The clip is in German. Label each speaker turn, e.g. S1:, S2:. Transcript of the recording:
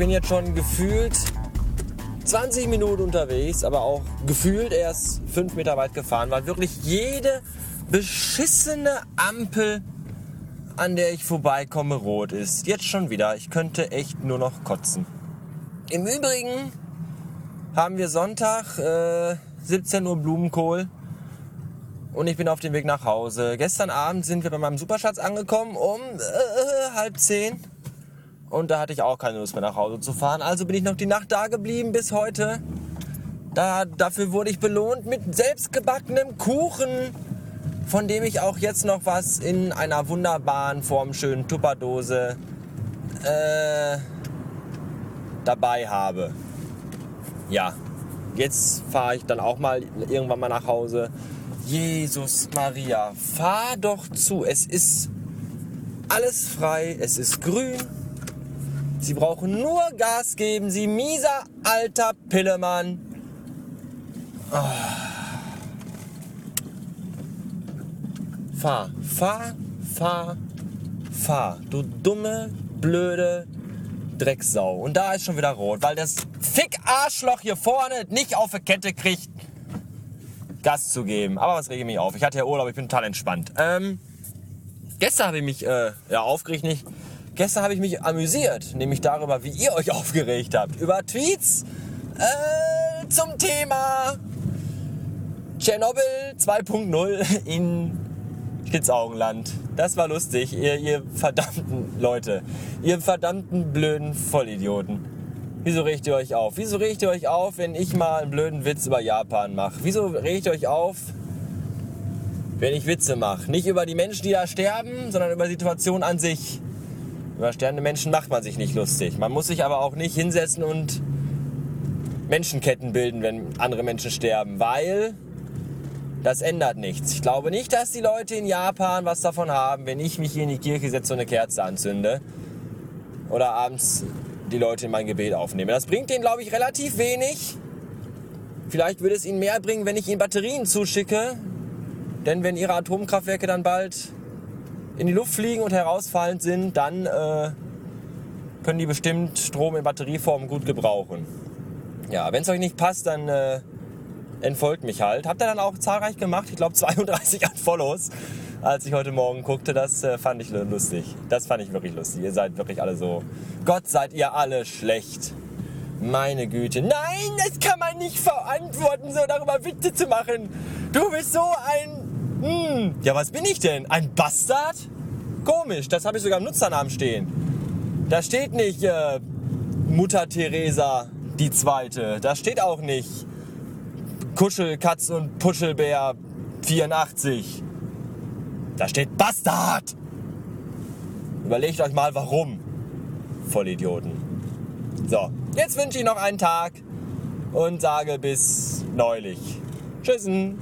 S1: bin jetzt schon gefühlt 20 Minuten unterwegs, aber auch gefühlt erst 5 Meter weit gefahren, weil wirklich jede beschissene Ampel, an der ich vorbeikomme, rot ist. Jetzt schon wieder. Ich könnte echt nur noch kotzen. Im Übrigen haben wir Sonntag, äh, 17 Uhr Blumenkohl und ich bin auf dem Weg nach Hause. Gestern Abend sind wir bei meinem Superschatz angekommen um äh, halb zehn. Und da hatte ich auch keine Lust mehr nach Hause zu fahren. Also bin ich noch die Nacht da geblieben bis heute. Da, dafür wurde ich belohnt mit selbstgebackenem Kuchen, von dem ich auch jetzt noch was in einer wunderbaren, formschönen Tupperdose äh, dabei habe. Ja, jetzt fahre ich dann auch mal irgendwann mal nach Hause. Jesus Maria, fahr doch zu. Es ist alles frei, es ist grün. Sie brauchen nur Gas geben, Sie mieser alter Pillemann. Oh. Fahr, fahr, fahr, fahr. Du dumme, blöde Drecksau. Und da ist schon wieder rot, weil das Fick-Arschloch hier vorne nicht auf die Kette kriegt, Gas zu geben. Aber was rege ich mich auf? Ich hatte ja Urlaub, ich bin total entspannt. Ähm, gestern habe ich mich, äh, ja, aufgeregt nicht. Gestern habe ich mich amüsiert, nämlich darüber, wie ihr euch aufgeregt habt. Über Tweets äh, zum Thema Tschernobyl 2.0 in Spitzaugenland. Das war lustig, ihr, ihr verdammten Leute. Ihr verdammten blöden Vollidioten. Wieso regt ihr euch auf? Wieso regt ihr euch auf, wenn ich mal einen blöden Witz über Japan mache? Wieso regt ihr euch auf, wenn ich Witze mache? Nicht über die Menschen, die da sterben, sondern über die Situation an sich. Über sterbende Menschen macht man sich nicht lustig. Man muss sich aber auch nicht hinsetzen und Menschenketten bilden, wenn andere Menschen sterben, weil das ändert nichts. Ich glaube nicht, dass die Leute in Japan was davon haben, wenn ich mich hier in die Kirche setze und eine Kerze anzünde oder abends die Leute in mein Gebet aufnehme. Das bringt denen, glaube ich, relativ wenig. Vielleicht würde es ihnen mehr bringen, wenn ich ihnen Batterien zuschicke. Denn wenn ihre Atomkraftwerke dann bald in die Luft fliegen und herausfallend sind, dann äh, können die bestimmt Strom in Batterieform gut gebrauchen. Ja, wenn es euch nicht passt, dann äh, entfolgt mich halt. Habt ihr dann auch zahlreich gemacht. Ich glaube 32 Follows, als ich heute Morgen guckte. Das äh, fand ich lustig. Das fand ich wirklich lustig. Ihr seid wirklich alle so. Gott seid ihr alle schlecht. Meine Güte. Nein, das kann man nicht verantworten, so darüber Witze zu machen. Du bist so ein... Hm. Ja, was bin ich denn? Ein Bastard? Komisch, das habe ich sogar im Nutzernamen stehen. Da steht nicht äh, Mutter Teresa die zweite. Da steht auch nicht Kuschelkatz und Puschelbär 84. Da steht Bastard. Überlegt euch mal warum. Vollidioten. So, jetzt wünsche ich noch einen Tag und sage bis neulich. Tschüssen.